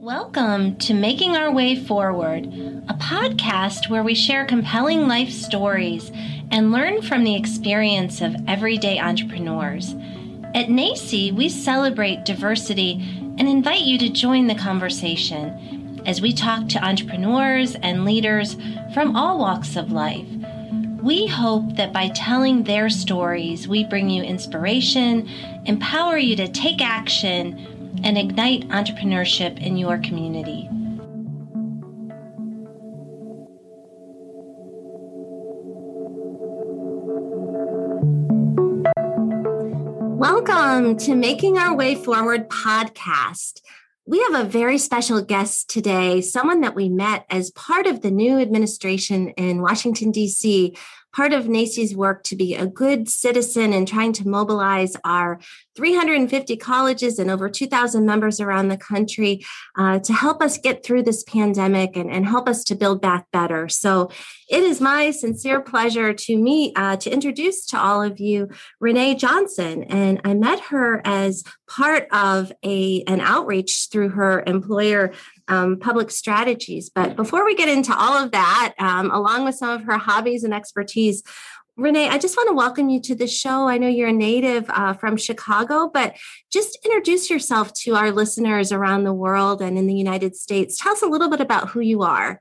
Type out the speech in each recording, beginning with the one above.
Welcome to Making Our Way Forward, a podcast where we share compelling life stories and learn from the experience of everyday entrepreneurs. At NACCE, we celebrate diversity and invite you to join the conversation as we talk to entrepreneurs and leaders from all walks of life. We hope that by telling their stories, we bring you inspiration, empower you to take action, and ignite entrepreneurship in your community. Welcome to Making Our Way Forward podcast. We have a very special guest today, someone that we met as part of the new administration in Washington, D.C part of NACCE's work to be a good citizen and trying to mobilize our 350 colleges and over 2,000 members around the country uh, to help us get through this pandemic and, and help us to build back better. So it is my sincere pleasure to meet, uh, to introduce to all of you Renee Johnson. And I met her as part of a, an outreach through her employer um, public strategies. But before we get into all of that, um, along with some of her hobbies and expertise, Renee, I just want to welcome you to the show. I know you're a native uh, from Chicago, but just introduce yourself to our listeners around the world and in the United States. Tell us a little bit about who you are.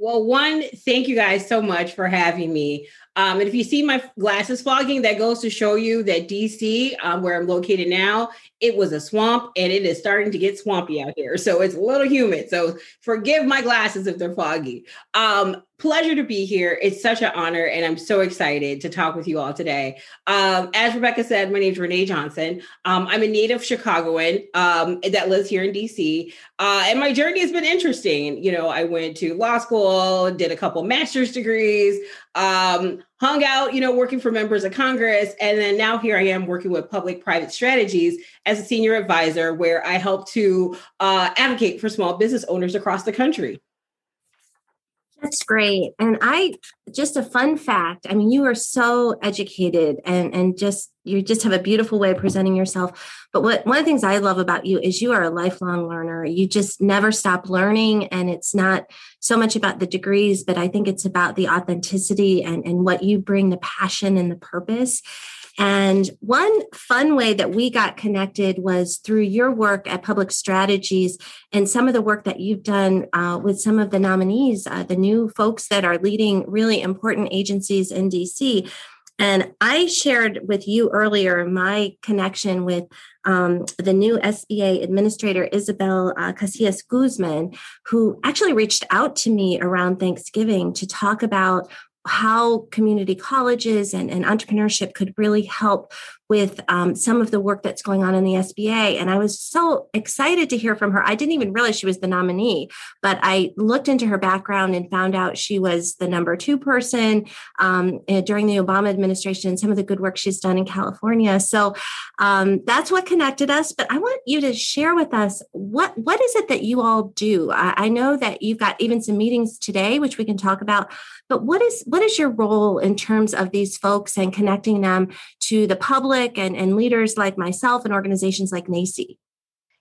Well, one, thank you guys so much for having me. Um, and if you see my glasses fogging, that goes to show you that DC, um, where I'm located now, it was a swamp and it is starting to get swampy out here. So it's a little humid. So forgive my glasses if they're foggy. Um, pleasure to be here. It's such an honor, and I'm so excited to talk with you all today. Um, as Rebecca said, my name is Renee Johnson. Um, I'm a native Chicagoan um, that lives here in DC, uh, and my journey has been interesting. You know, I went to law school, did a couple master's degrees, um, hung out, you know, working for members of Congress. And then now here I am working with public private strategies as a senior advisor, where I help to uh, advocate for small business owners across the country. That's great. And I just a fun fact. I mean, you are so educated and and just you just have a beautiful way of presenting yourself. But what one of the things I love about you is you are a lifelong learner. You just never stop learning. And it's not so much about the degrees, but I think it's about the authenticity and, and what you bring, the passion and the purpose. And one fun way that we got connected was through your work at Public Strategies and some of the work that you've done uh, with some of the nominees, uh, the new folks that are leading really important agencies in DC. And I shared with you earlier my connection with um, the new SBA administrator, Isabel uh, Casillas Guzman, who actually reached out to me around Thanksgiving to talk about how community colleges and, and entrepreneurship could really help with um, some of the work that's going on in the SBA. And I was so excited to hear from her. I didn't even realize she was the nominee, but I looked into her background and found out she was the number two person um, eh, during the Obama administration and some of the good work she's done in California. So um, that's what connected us. But I want you to share with us what what is it that you all do? I, I know that you've got even some meetings today, which we can talk about. But what is what is your role in terms of these folks and connecting them to the public and, and leaders like myself and organizations like NACCE?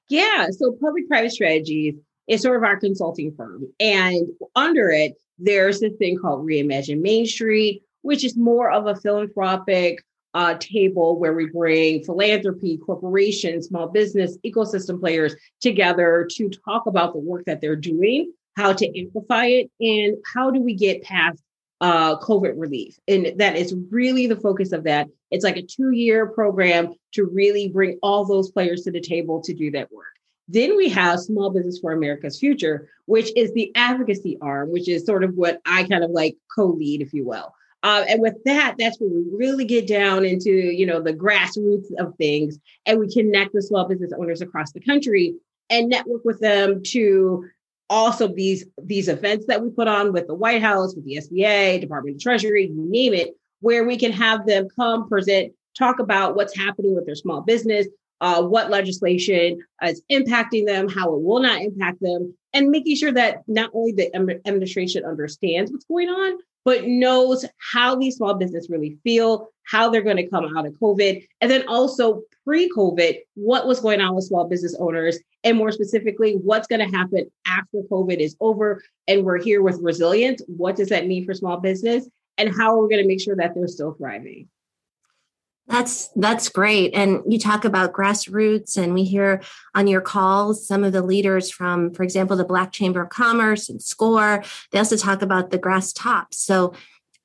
Yeah, so public private strategies is sort of our consulting firm. And under it, there's this thing called Reimagine Main Street, which is more of a philanthropic uh, table where we bring philanthropy, corporations, small business, ecosystem players together to talk about the work that they're doing how to amplify it, and how do we get past uh, COVID relief. And that is really the focus of that. It's like a two year program to really bring all those players to the table to do that work. Then we have Small Business for America's Future, which is the advocacy arm, which is sort of what I kind of like co lead, if you will. Uh, and with that, that's where we really get down into you know the grassroots of things, and we connect with small business owners across the country and network with them to also these these events that we put on with the White House, with the SBA, Department of Treasury, you name it, where we can have them come present, talk about what's happening with their small business, uh, what legislation is impacting them, how it will not impact them, and making sure that not only the administration understands what's going on, but knows how these small business really feel, how they're going to come out of COVID, and then also pre-COVID, what was going on with small business owners, and more specifically, what's going to happen after COVID is over and we're here with resilience. What does that mean for small business, and how are we going to make sure that they're still thriving? That's that's great. And you talk about grassroots and we hear on your calls some of the leaders from for example the Black Chamber of Commerce and SCORE. They also talk about the grass tops. So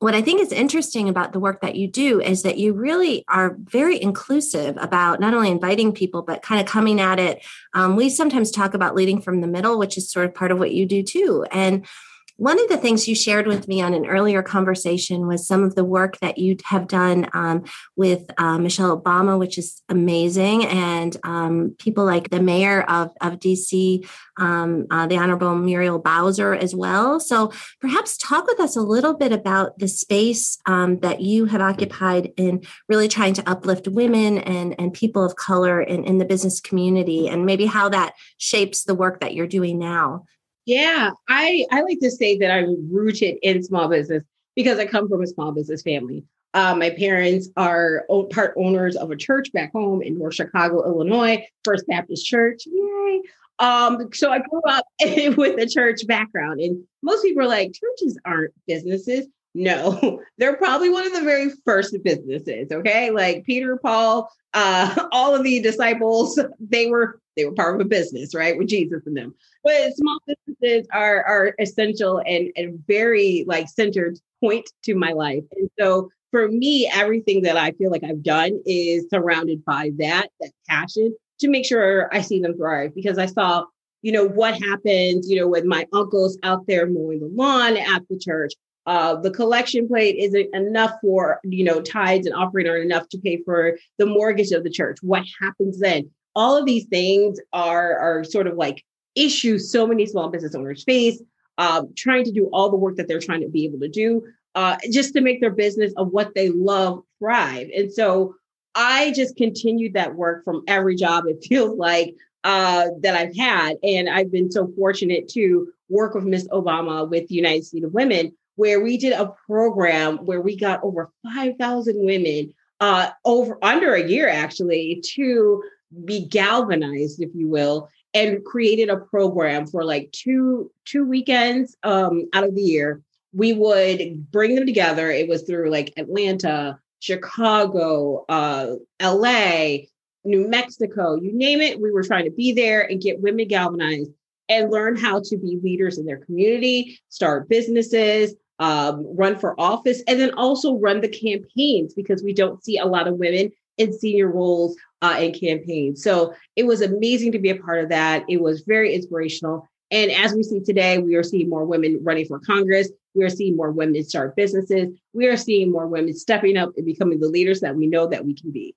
what I think is interesting about the work that you do is that you really are very inclusive about not only inviting people, but kind of coming at it. Um, we sometimes talk about leading from the middle, which is sort of part of what you do too. And one of the things you shared with me on an earlier conversation was some of the work that you have done um, with uh, Michelle Obama, which is amazing, and um, people like the mayor of, of DC, um, uh, the Honorable Muriel Bowser, as well. So perhaps talk with us a little bit about the space um, that you have occupied in really trying to uplift women and, and people of color in, in the business community, and maybe how that shapes the work that you're doing now. Yeah, I, I like to say that I'm rooted in small business because I come from a small business family. Uh, my parents are part owners of a church back home in North Chicago, Illinois, First Baptist Church. Yay. Um, so I grew up with a church background, and most people are like, churches aren't businesses. No, they're probably one of the very first businesses. Okay, like Peter, Paul, uh, all of the disciples, they were they were part of a business, right, with Jesus in them. But small businesses are are essential and and very like centered point to my life. And so for me, everything that I feel like I've done is surrounded by that that passion to make sure I see them thrive because I saw you know what happened you know with my uncles out there mowing the lawn at the church uh, the collection plate isn't enough for you know tithes and offering aren't enough to pay for the mortgage of the church what happens then all of these things are are sort of like issues so many small business owners face uh, trying to do all the work that they're trying to be able to do uh, just to make their business of what they love thrive. And so i just continued that work from every job it feels like uh, that i've had. And i've been so fortunate to work with miss obama with the united states of women where we did a program where we got over 5,000 women uh, over under a year actually to be galvanized, if you will, and created a program for like two two weekends um, out of the year. We would bring them together. It was through like Atlanta, Chicago, uh, LA, New Mexico, you name it. We were trying to be there and get women galvanized and learn how to be leaders in their community, start businesses, um, run for office, and then also run the campaigns because we don't see a lot of women in senior roles uh, in campaigns. So it was amazing to be a part of that. It was very inspirational. And as we see today, we are seeing more women running for Congress. We are seeing more women start businesses. We are seeing more women stepping up and becoming the leaders that we know that we can be.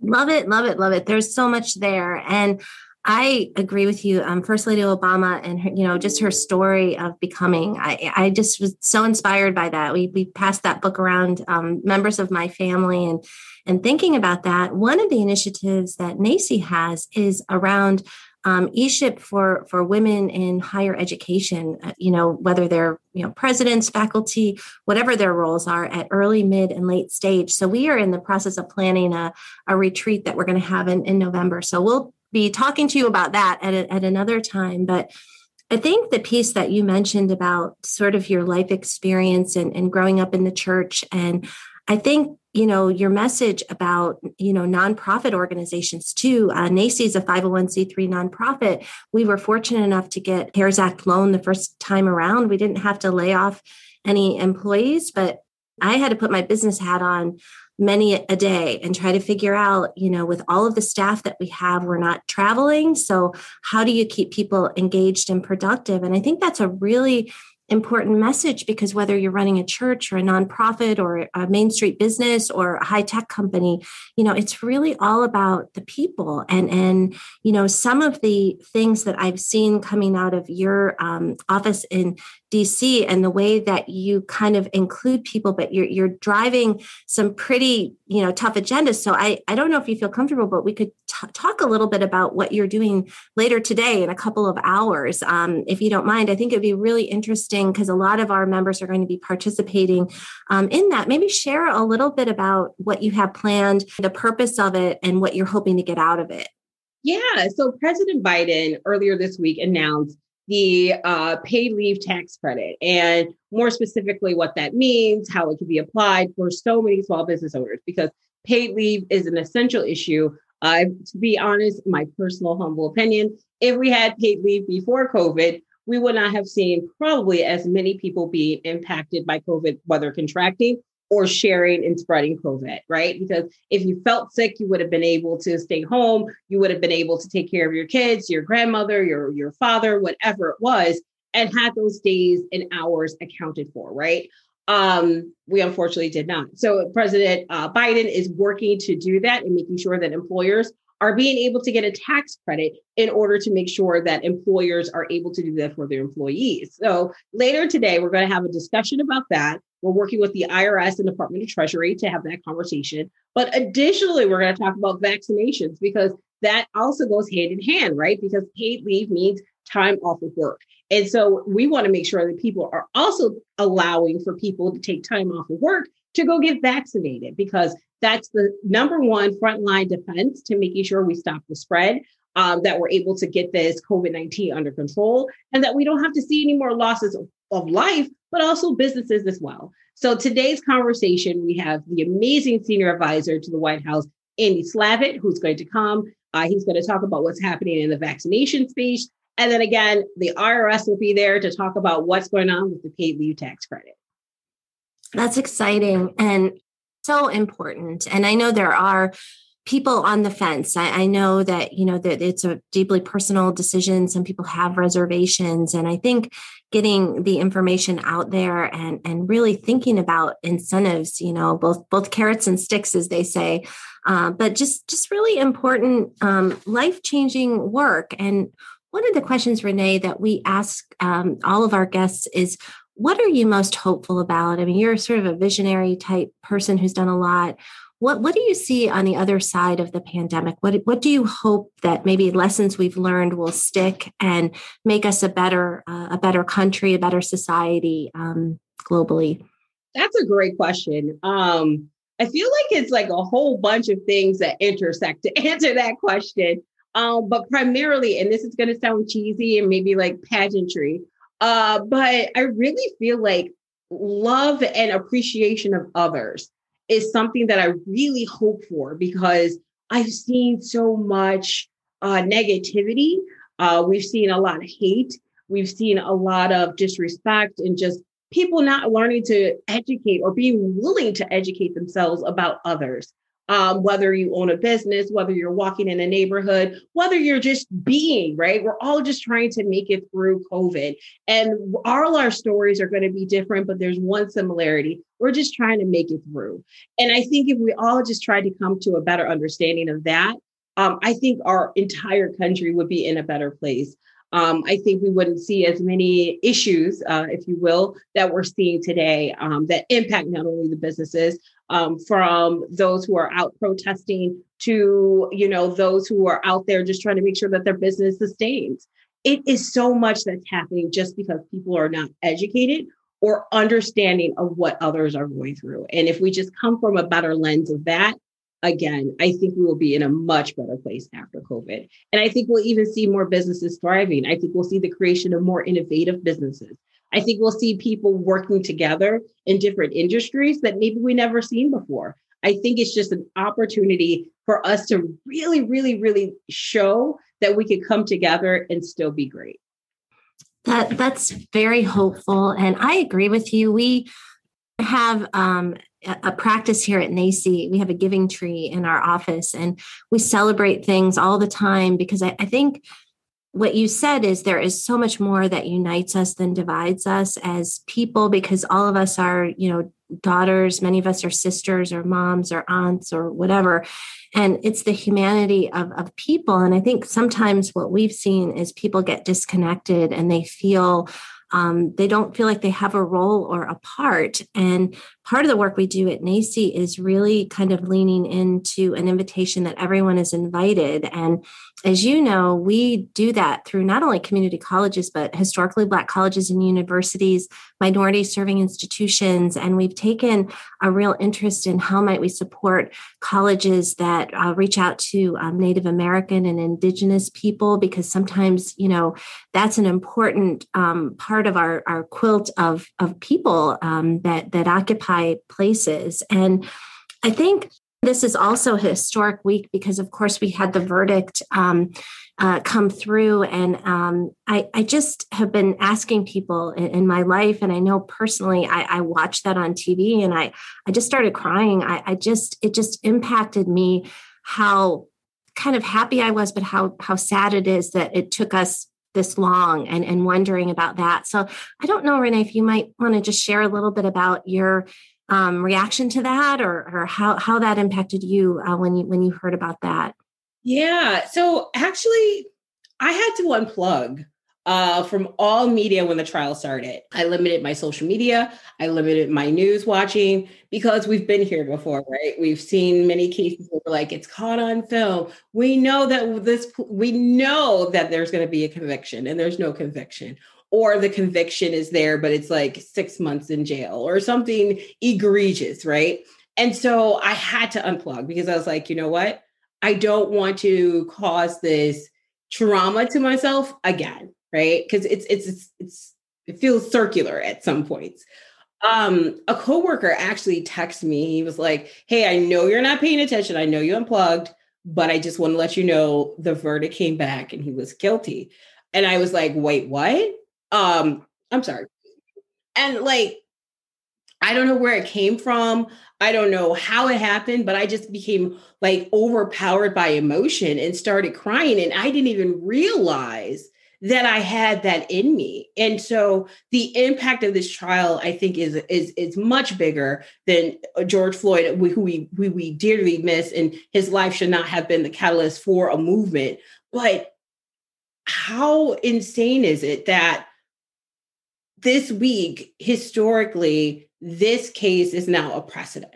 Love it, love it, love it. There's so much there. And I agree with you. Um, First Lady Obama and her, you know just her story of becoming. I, I just was so inspired by that. We we passed that book around um, members of my family and and thinking about that. One of the initiatives that NACCE has is around um, e-ship for for women in higher education. Uh, you know whether they're you know presidents, faculty, whatever their roles are at early, mid, and late stage. So we are in the process of planning a a retreat that we're going to have in in November. So we'll be talking to you about that at, a, at another time. But I think the piece that you mentioned about sort of your life experience and, and growing up in the church, and I think you know your message about you know nonprofit organizations too. Uh, is a 501c3 nonprofit. We were fortunate enough to get CARES Act loan the first time around. We didn't have to lay off any employees, but I had to put my business hat on many a day and try to figure out, you know, with all of the staff that we have, we're not traveling. So, how do you keep people engaged and productive? And I think that's a really important message because whether you're running a church or a nonprofit or a main street business or a high tech company you know it's really all about the people. And and you know some of the things that i've seen coming out of your um, office in DC and the way that you kind of include people, but you're you're driving some pretty you know tough agendas. So I I don't know if you feel comfortable, but we could t- talk a little bit about what you're doing later today in a couple of hours, um, if you don't mind. I think it'd be really interesting because a lot of our members are going to be participating um, in that. Maybe share a little bit about what you have planned, the purpose of it, and what you're hoping to get out of it. Yeah. So President Biden earlier this week announced the uh, paid leave tax credit and more specifically what that means, how it can be applied for so many small business owners, because paid leave is an essential issue. Uh, to be honest, my personal humble opinion, if we had paid leave before COVID, we would not have seen probably as many people being impacted by COVID, whether contracting or sharing and spreading COVID, right? Because if you felt sick, you would have been able to stay home. You would have been able to take care of your kids, your grandmother, your, your father, whatever it was, and had those days and hours accounted for, right? Um, we unfortunately did not. So President uh, Biden is working to do that and making sure that employers are being able to get a tax credit in order to make sure that employers are able to do that for their employees. So later today, we're going to have a discussion about that. We're working with the IRS and Department of Treasury to have that conversation. But additionally, we're going to talk about vaccinations because that also goes hand in hand, right? Because paid leave means time off of work. And so we want to make sure that people are also allowing for people to take time off of work to go get vaccinated because that's the number one frontline defense to making sure we stop the spread, um, that we're able to get this COVID 19 under control, and that we don't have to see any more losses of, life, but also businesses as well. So today's conversation, we have the amazing senior advisor to the White House, Andy Slavitt, who's going to come. Uh, he's going to talk about what's happening in the vaccination space. And then again, the IRS will be there to talk about what's going on with the paid leave tax credit. That's exciting and so important. And I know there are people on the fence. I, I, know that you know that it's a deeply personal decision. Some people have reservations, and I think getting the information out there and and really thinking about incentives, you know, both both carrots and sticks, as they say, uh, but just just really important um, life changing work. And one of the questions, Renee, that we ask um, all of our guests is. What are you most hopeful about? I mean, you're sort of a visionary type person who's done a lot what what do you see on the other side of the pandemic? What what do you hope that maybe lessons we've learned will stick and make us a better uh, a better country, a better society um, globally? That's a great question. Um, I feel like it's like a whole bunch of things that intersect to answer that question. Um, but primarily, and this is going to sound cheesy and maybe like pageantry, uh, but I really feel like love and appreciation of others is something that I really hope for because I've seen so much uh, negativity. Uh, we've seen a lot of hate. We've seen a lot of disrespect and just people not learning to educate or being willing to educate themselves about others um, whether you own a business, whether you're walking in a neighborhood, whether you're just being, right? We're all just trying to make it through COVID. And all our stories are going to be different, but there's one similarity. We're just trying to make it through. And I think if we all just try to come to a better understanding of that, um, I think our entire country would be in a better place. Um, I think we wouldn't see as many issues, uh, if you will, that we're seeing today um, that impact not only the businesses, um, from those who are out protesting to you know those who are out there just trying to make sure that their business sustains. It is so much that's happening just because people are not educated or understanding of what others are going through. And if we just come from a better lens of that again i think we will be in a much better place after covid. And i think we'll even see more businesses thriving. I think we'll see the creation of more innovative businesses I think we'll see people working together in different industries that maybe we never seen before. I think it's just an opportunity for us to really, really, really show that we could come together and still be great. That that's very hopeful, and I agree with you. We have um, a practice here at NACCE. We have a giving tree in our office, and we celebrate things all the time because I, I think what you said is there is so much more that unites us than divides us as people because all of us are you know daughters. Many of us are sisters or moms or aunts or whatever. And it's the humanity of, of people. And i think sometimes what we've seen is people get disconnected and they feel um, they don't feel like they have a role or a part. And part of the work we do at NACCE is really kind of leaning into an invitation that everyone is invited. And as you know, we do that through not only community colleges, but historically Black colleges and universities, minority serving institutions. And we've taken a real interest in how might we support colleges that uh, reach out to um, Native American and Indigenous people, because sometimes, you know, that's an important um, part of our, our quilt of, of people um, that, that occupy places. And I think this is also a historic week because, of course, we had the verdict um, uh, come through. And um, I, I, just have been asking people in, in my life, and I know personally, I, I, watched that on TV and I, I just started crying. I, I just, it just impacted me how kind of happy I was, but how, how sad it is that it took us this long and, and wondering about that. So I don't know, Renee, if you might want to just share a little bit about your um, reaction to that or, or how, how that impacted you uh, when you when you heard about that yeah so actually i had to unplug uh, from all media when the trial started. I limited my social media. I limited my news watching because we've been here before right? We've seen many cases where like it's caught on film. We know that this we know that there's going to be a conviction and there's no conviction. Or the conviction is there, but it's like six months in jail or something egregious, right? And so I had to unplug because I was like, you know what? I don't want to cause this trauma to myself again, right? Because it's, it's it's it's it feels circular at some points. Um, a coworker actually texted me. He was like, "Hey, I know you're not paying attention. I know you unplugged, but I just want to let you know the verdict came back and he was guilty." And I was like, "Wait, what?" Um, I'm sorry. And like, I don't know where it came from. I don't know how it happened, but I just became like overpowered by emotion and started crying. And I didn't even realize that I had that in me. And so the impact of this trial, I think, is is is much bigger than uh, George Floyd, who we who we dearly miss, and his life should not have been the catalyst for a movement. But how insane is it that this week, historically, this case is now a precedent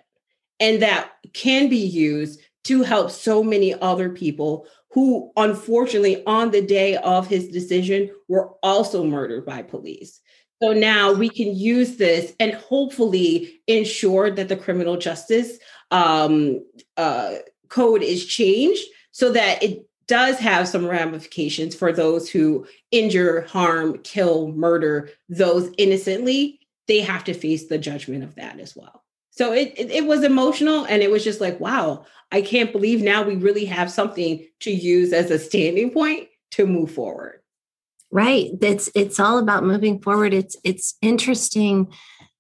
and that can be used to help so many other people who, unfortunately, on the day of his decision, were also murdered by police. So now we can use this and hopefully ensure that the criminal justice um, uh, code is changed so that it does have some ramifications for those who injure, harm, kill, murder those innocently. They have to face the judgment of that as well. So it, it, it was emotional and it was just like, wow, I can't believe now we really have something to use as a standing point to move forward. Right. It's it's all about moving forward. It's it's interesting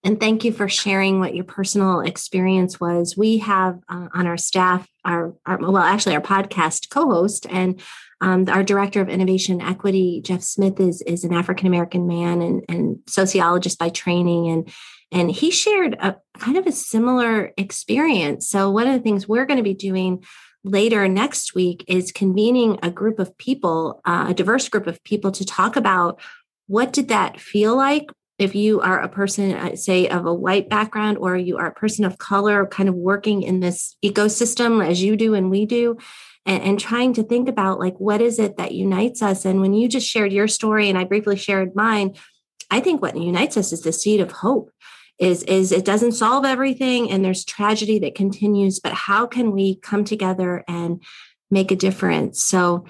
and thank you for sharing what your personal experience was. We have uh, on our staff, our, our, well, actually, our podcast co-host and um, our director of innovation equity, Jeff Smith, is is an African American man and, and sociologist by training, and and he shared a kind of a similar experience. So one of the things we're going to be doing later next week is convening a group of people, uh, a diverse group of people, to talk about what did that feel like if you are a person, uh, say, of a white background, or you are a person of color, kind of working in this ecosystem as you do and we do, and, and, trying to think about like, what is it that unites us? And when you just shared your story and I briefly shared mine, I think what unites us is the seed of hope. Is, is it doesn't solve everything and there's tragedy that continues, but how can we come together and make a difference? So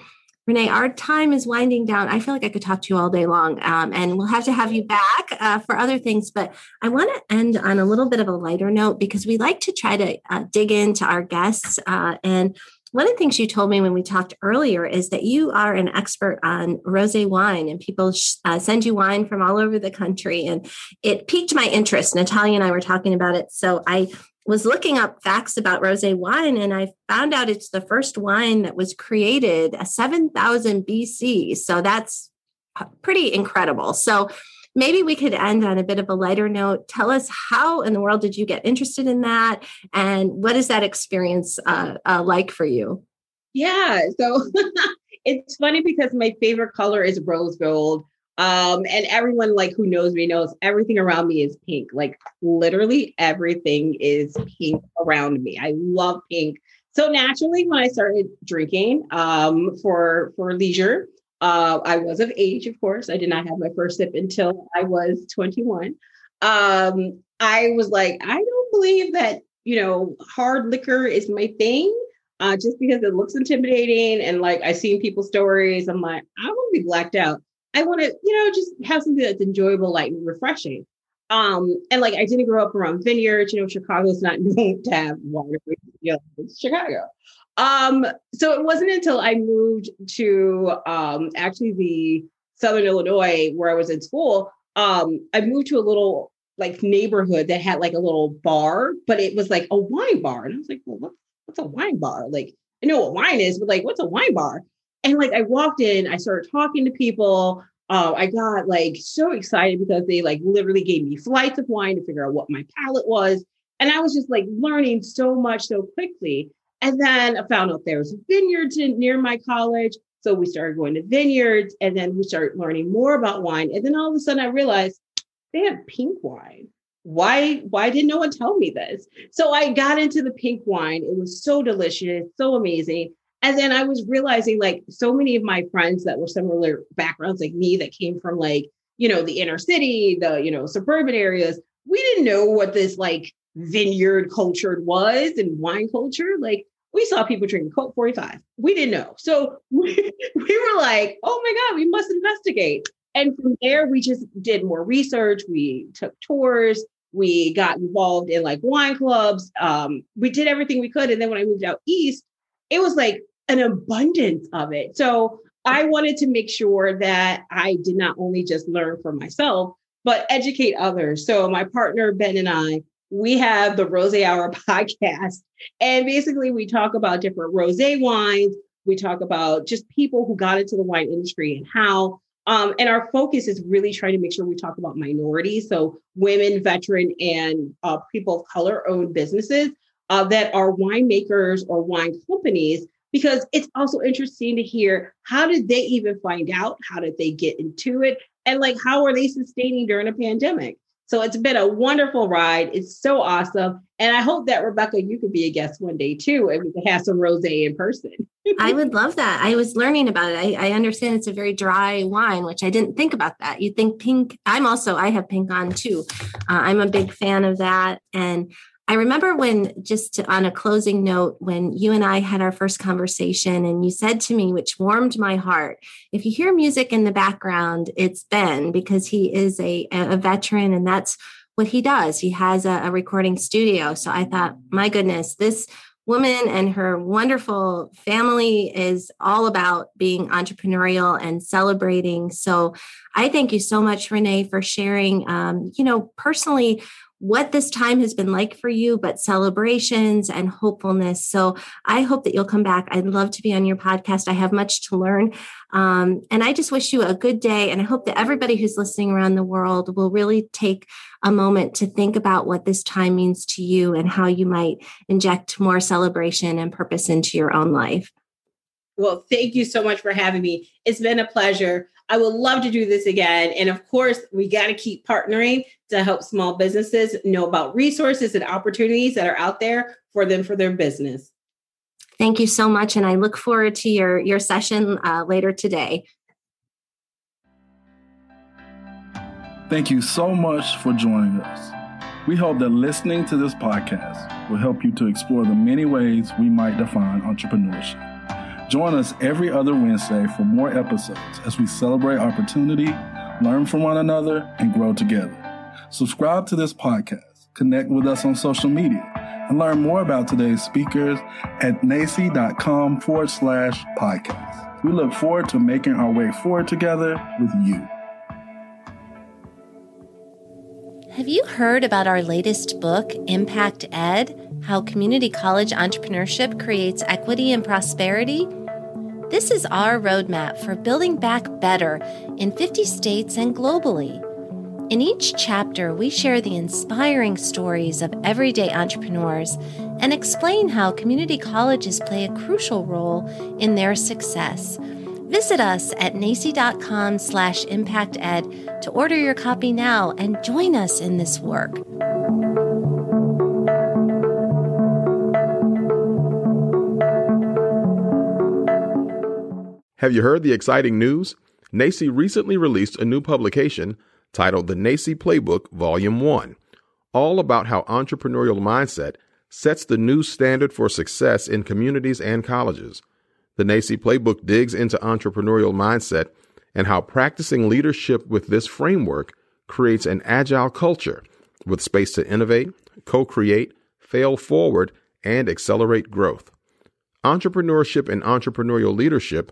Renee, our time is winding down. I feel like I could talk to you all day long, um, and we'll have to have you back uh, for other things. But I want to end on a little bit of a lighter note because we like to try to uh, dig into our guests. Uh, and one of the things you told me when we talked earlier is that you are an expert on rosé wine, and people uh, send you wine from all over the country. And it piqued my interest. Natalia and I were talking about it, so I was looking up facts about rosé wine and I found out it's the first wine that was created a 7000 BC. So that's pretty incredible. So maybe we could end on a bit of a lighter note. Tell us how in the world did you get interested in that and what is that experience uh, uh, like for you? Yeah, so it's funny because my favorite color is rose gold. Um, and everyone like who knows me knows everything around me is pink. Like literally everything is pink around me. I love pink. So naturally, when I started drinking um, for for leisure, uh, I was of age, of course. I did not have my first sip until I was 21. Um, I was like, I don't believe that you know hard liquor is my thing. Uh, just because it looks intimidating and like I've seen people's stories, I'm like, I want to be blacked out. I want to, you know, just have something that's enjoyable, like refreshing. Um, and like I didn't grow up around vineyards, you know, Chicago's not known to have water, you know, it's Chicago. Um, so it wasn't until I moved to um actually the Southern Illinois where I was in school. Um, I moved to a little like neighborhood that had like a little bar, but it was like a wine bar. And I was like, well, what, what's a wine bar? Like, I know what wine is, but like, what's a wine bar? And like I walked in, I started talking to people. Uh, I got like so excited because they like literally gave me flights of wine to figure out what my palate was. And I was just like learning so much so quickly. And then I found out there was vineyards in, near my college. So we started going to vineyards and then we started learning more about wine. And then all of a sudden I realized they have pink wine. Why, why didn't no one tell me this? So I got into the pink wine. It was so delicious, so amazing. And then I was realizing like so many of my friends that were similar backgrounds like me that came from like, you know, the inner city, the, you know, suburban areas, we didn't know what this like vineyard culture was and wine culture. Like we saw people drinking Colt 45. We didn't know. So we, we were like, oh my God, we must investigate. And from there, we just did more research. We took tours. We got involved in like wine clubs. Um, we did everything we could. And then when I moved out east, it was like an abundance of it. So I wanted to make sure that I did not only just learn for myself, but educate others. So my partner, Ben, and I, we have the Rose Hour podcast. And basically, we talk about different rose wines. We talk about just people who got into the wine industry and how. Um, and our focus is really trying to make sure we talk about minorities. So, women, veteran, and uh, people of color owned businesses uh, that are winemakers or wine companies because it's also interesting to hear how did they even find out? How did they get into it? And like, how are they sustaining during a pandemic? So it's been a wonderful ride. It's so awesome. And I hope that Rebecca, you could be a guest one day too, and we could have some rose in person. I would love that. I was learning about it. I, I, understand it's a very dry wine, which I didn't think about that. You think pink, I'm also, I have pink on too. Uh, I'm a big fan of that. And I remember when, just to, on a closing note, when you and I had our first conversation, and you said to me, which warmed my heart, if you hear music in the background, it's Ben because he is a, a veteran and that's what he does. He has a, a recording studio. So I thought, my goodness, this woman and her wonderful family is all about being entrepreneurial and celebrating. So I thank you so much, Renee, for sharing, um, you know, personally what this time has been like for you, but celebrations and hopefulness. So I hope that you'll come back. I'd love to be on your podcast. I have much to learn. Um, and I just wish you a good day. And I hope that everybody who's listening around the world will really take a moment to think about what this time means to you and how you might inject more celebration and purpose into your own life. Well, thank you so much for having me. It's been a pleasure. I would love to do this again. And of course, we got to keep partnering to help small businesses know about resources and opportunities that are out there for them for their business. Thank you so much. And I look forward to your, your session uh, later today. Thank you so much for joining us. We hope that listening to this podcast will help you to explore the many ways we might define entrepreneurship. Join us every other Wednesday for more episodes as we celebrate opportunity, learn from one another, and grow together. Subscribe to this podcast, connect with us on social media, and learn more about today's speakers at nacce.com forward slash podcast. We look forward to making our way forward together with you. Have you heard about our latest book, Impact Ed How Community College Entrepreneurship Creates Equity and Prosperity? This is our roadmap for building back better in 50 states and globally. In each chapter, we share the inspiring stories of everyday entrepreneurs and explain how community colleges play a crucial role in their success. Visit us at nacce.com slash impacted to order your copy now and join us in this work. Have you heard the exciting news? NACCE recently released a new publication titled The NACCE Playbook Volume 1, all about how entrepreneurial mindset sets the new standard for success in communities and colleges. The NACCE Playbook digs into entrepreneurial mindset and how practicing leadership with this framework creates an agile culture with space to innovate, co create, fail forward, and accelerate growth. Entrepreneurship and entrepreneurial leadership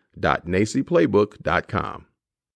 www.nacceplaybook.com.